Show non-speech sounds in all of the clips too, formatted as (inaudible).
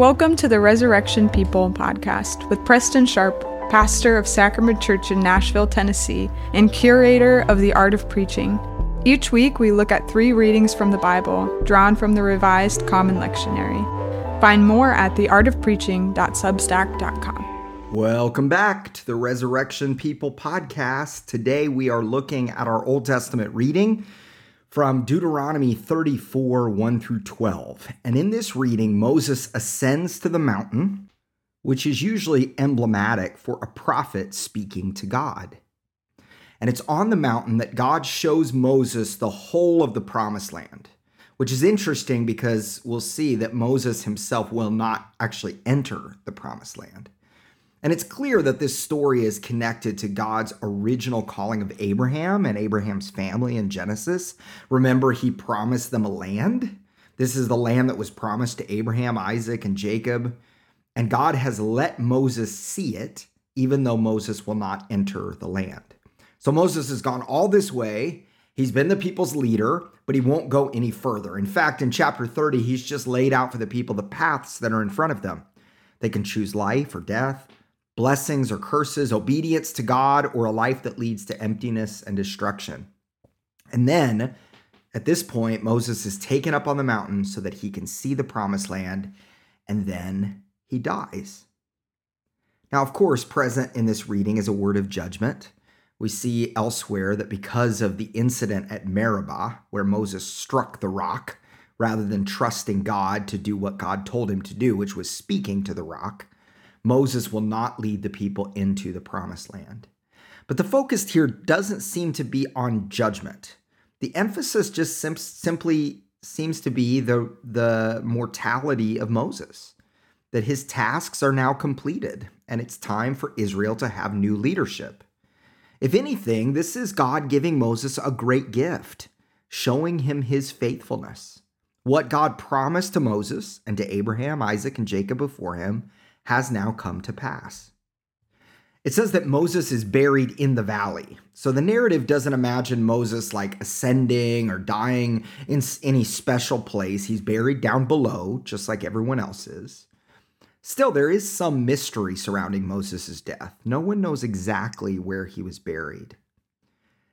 Welcome to the Resurrection People podcast with Preston Sharpe, pastor of Sacrament Church in Nashville, Tennessee, and curator of the Art of Preaching. Each week, we look at three readings from the Bible, drawn from the Revised Common Lectionary. Find more at theartofpreaching.substack.com. Welcome back to the Resurrection People podcast. Today, we are looking at our Old Testament reading from Deuteronomy 34 1 through 12. And in this reading, Moses ascends to the mountain, which is usually emblematic for a prophet speaking to God. And it's on the mountain that God shows Moses the whole of the promised land, which is interesting because we'll see that Moses himself will not actually enter the promised land. And it's clear that this story is connected to God's original calling of Abraham and Abraham's family in Genesis. Remember, he promised them a land. This is the land that was promised to Abraham, Isaac, and Jacob. And God has let Moses see it, even though Moses will not enter the land. So Moses has gone all this way. He's been the people's leader, but he won't go any further. In fact, in chapter 30, he's just laid out for the people the paths that are in front of them. They can choose life or death blessings or curses, obedience to God, or a life that leads to emptiness and destruction. And then at this point, Moses is taken up on the mountain so that he can see the promised land, and then he dies. Now, of course, present in this reading is a word of judgment. We see elsewhere that because of the incident at Meribah, where Moses struck the rock rather than trusting God to do what God told him to do, which was speaking to the rock, Moses will not lead the people into the promised land. But the focus here doesn't seem to be on judgment. The emphasis just sim- simply seems to be the, the mortality of Moses, that his tasks are now completed and it's time for Israel to have new leadership. If anything, this is God giving Moses a great gift, showing him his faithfulness. What God promised to Moses and to Abraham, Isaac, and Jacob before him has now come to pass. It says that Moses is buried in the valley. So the narrative doesn't imagine Moses like ascending or dying in any special place. He's buried down below, just like everyone else is. Still, there is some mystery surrounding Moses' death. No one knows exactly where he was buried.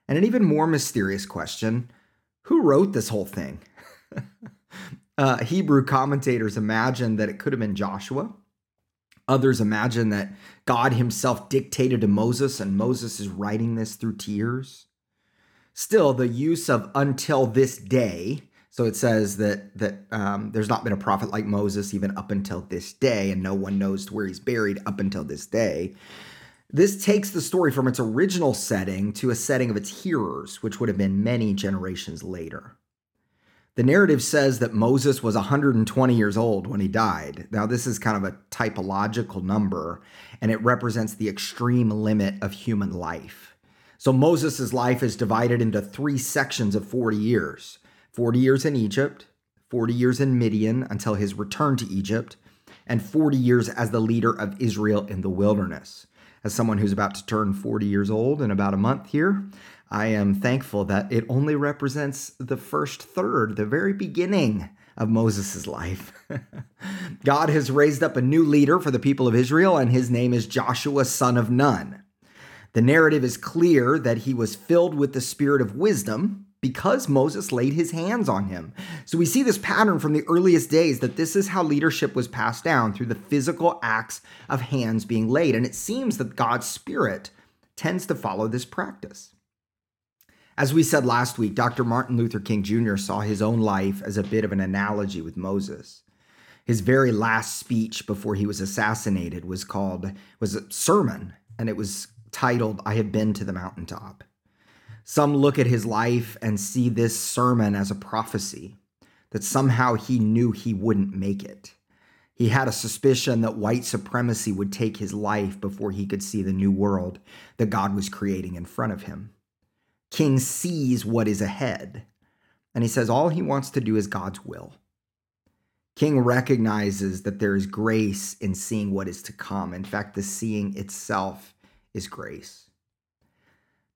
And an even more mysterious question who wrote this whole thing? (laughs) uh, Hebrew commentators imagine that it could have been Joshua Others imagine that God himself dictated to Moses and Moses is writing this through tears. Still, the use of until this day, so it says that that um, there's not been a prophet like Moses even up until this day, and no one knows where he's buried up until this day. This takes the story from its original setting to a setting of its hearers, which would have been many generations later. The narrative says that Moses was 120 years old when he died. Now, this is kind of a typological number, and it represents the extreme limit of human life. So, Moses' life is divided into three sections of 40 years 40 years in Egypt, 40 years in Midian until his return to Egypt, and 40 years as the leader of Israel in the wilderness. As someone who's about to turn 40 years old in about a month here, I am thankful that it only represents the first third, the very beginning of Moses' life. (laughs) God has raised up a new leader for the people of Israel, and his name is Joshua, son of Nun. The narrative is clear that he was filled with the spirit of wisdom because Moses laid his hands on him. So we see this pattern from the earliest days that this is how leadership was passed down through the physical acts of hands being laid. And it seems that God's spirit tends to follow this practice. As we said last week, Dr. Martin Luther King Jr. saw his own life as a bit of an analogy with Moses. His very last speech before he was assassinated was called was a sermon and it was titled I have been to the mountaintop. Some look at his life and see this sermon as a prophecy that somehow he knew he wouldn't make it. He had a suspicion that white supremacy would take his life before he could see the new world that God was creating in front of him. King sees what is ahead, and he says all he wants to do is God's will. King recognizes that there is grace in seeing what is to come. In fact, the seeing itself is grace.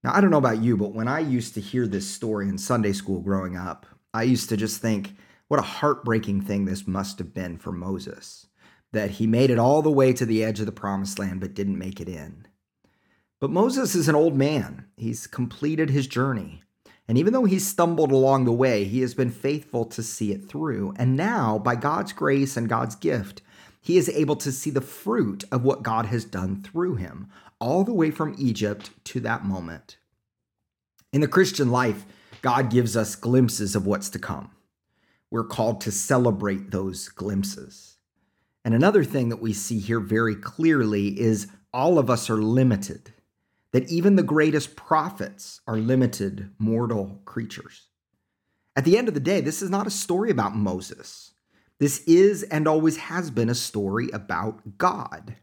Now, I don't know about you, but when I used to hear this story in Sunday school growing up, I used to just think, what a heartbreaking thing this must have been for Moses. that he made it all the way to the edge of the promised land but didn't make it in. But Moses is an old man. He's completed his journey. And even though he's stumbled along the way, he has been faithful to see it through. And now, by God's grace and God's gift, he is able to see the fruit of what God has done through him, all the way from Egypt to that moment. In the Christian life, God gives us glimpses of what's to come. We're called to celebrate those glimpses. And another thing that we see here very clearly is all of us are limited, that even the greatest prophets are limited mortal creatures. At the end of the day, this is not a story about Moses. This is and always has been a story about God.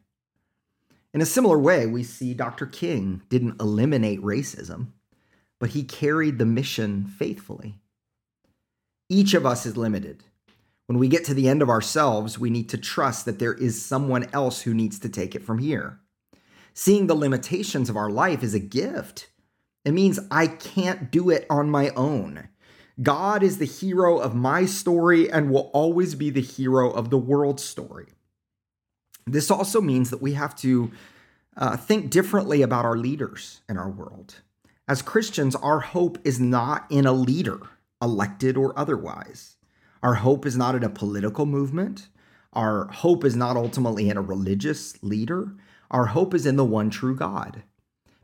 In a similar way, we see Dr. King didn't eliminate racism, but he carried the mission faithfully. Each of us is limited. When we get to the end of ourselves, we need to trust that there is someone else who needs to take it from here. Seeing the limitations of our life is a gift. It means I can't do it on my own. God is the hero of my story and will always be the hero of the world's story. This also means that we have to uh, think differently about our leaders in our world. As Christians, our hope is not in a leader, elected or otherwise. Our hope is not in a political movement. Our hope is not ultimately in a religious leader. Our hope is in the one true God.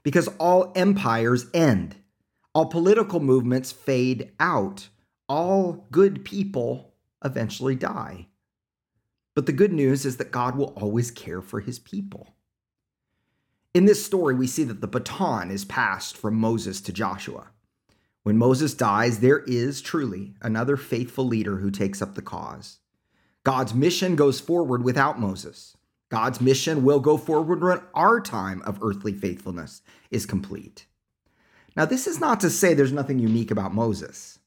Because all empires end all political movements fade out. All good people eventually die. But the good news is that God will always care for his people. In this story, we see that the baton is passed from Moses to Joshua. When Moses dies, there is truly another faithful leader who takes up the cause. God's mission goes forward without Moses. God's mission will go forward when our time of earthly faithfulness is complete. Now, this is not to say there's nothing unique about Moses.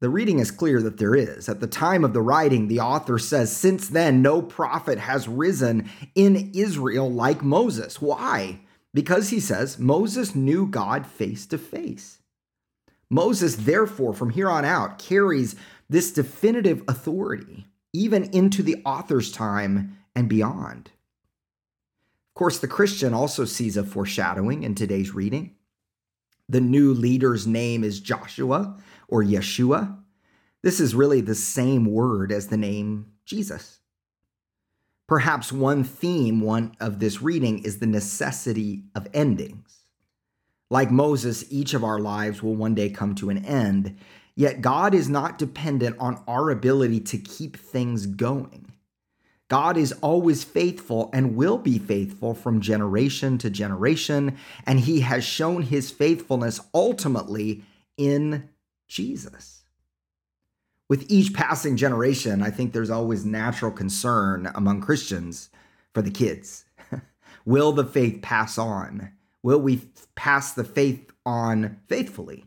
The reading is clear that there is. At the time of the writing, the author says, Since then, no prophet has risen in Israel like Moses. Why? Because he says Moses knew God face to face. Moses, therefore, from here on out, carries this definitive authority, even into the author's time and beyond. Of course, the Christian also sees a foreshadowing in today's reading. The new leader's name is Joshua or Yeshua. This is really the same word as the name Jesus. Perhaps one theme one of this reading is the necessity of endings. Like Moses, each of our lives will one day come to an end, yet God is not dependent on our ability to keep things going. God is always faithful and will be faithful from generation to generation, and he has shown his faithfulness ultimately in Jesus. With each passing generation, I think there's always natural concern among Christians for the kids. (laughs) will the faith pass on? Will we pass the faith on faithfully?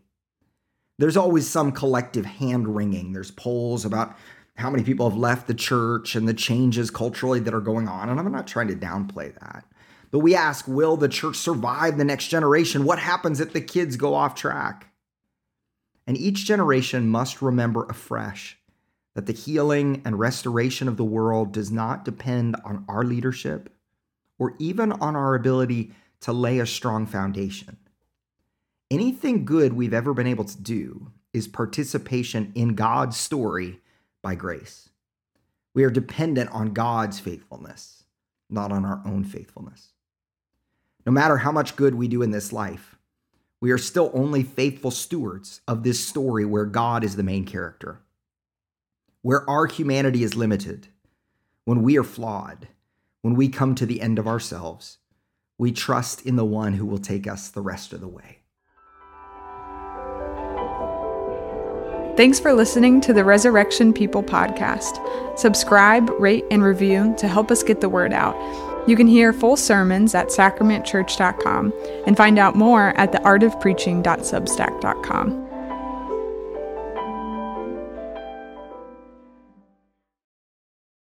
There's always some collective hand wringing. There's polls about how many people have left the church and the changes culturally that are going on. And I'm not trying to downplay that. But we ask, will the church survive the next generation? What happens if the kids go off track? And each generation must remember afresh that the healing and restoration of the world does not depend on our leadership or even on our ability to lay a strong foundation. Anything good we've ever been able to do is participation in God's story by grace. We are dependent on God's faithfulness, not on our own faithfulness. No matter how much good we do in this life, we are still only faithful stewards of this story where God is the main character. Where our humanity is limited, when we are flawed, when we come to the end of ourselves, we trust in the one who will take us the rest of the way. Thanks for listening to the Resurrection People podcast. Subscribe, rate, and review to help us get the word out. You can hear full sermons at sacramentchurch.com and find out more at theartofpreaching.substack.com.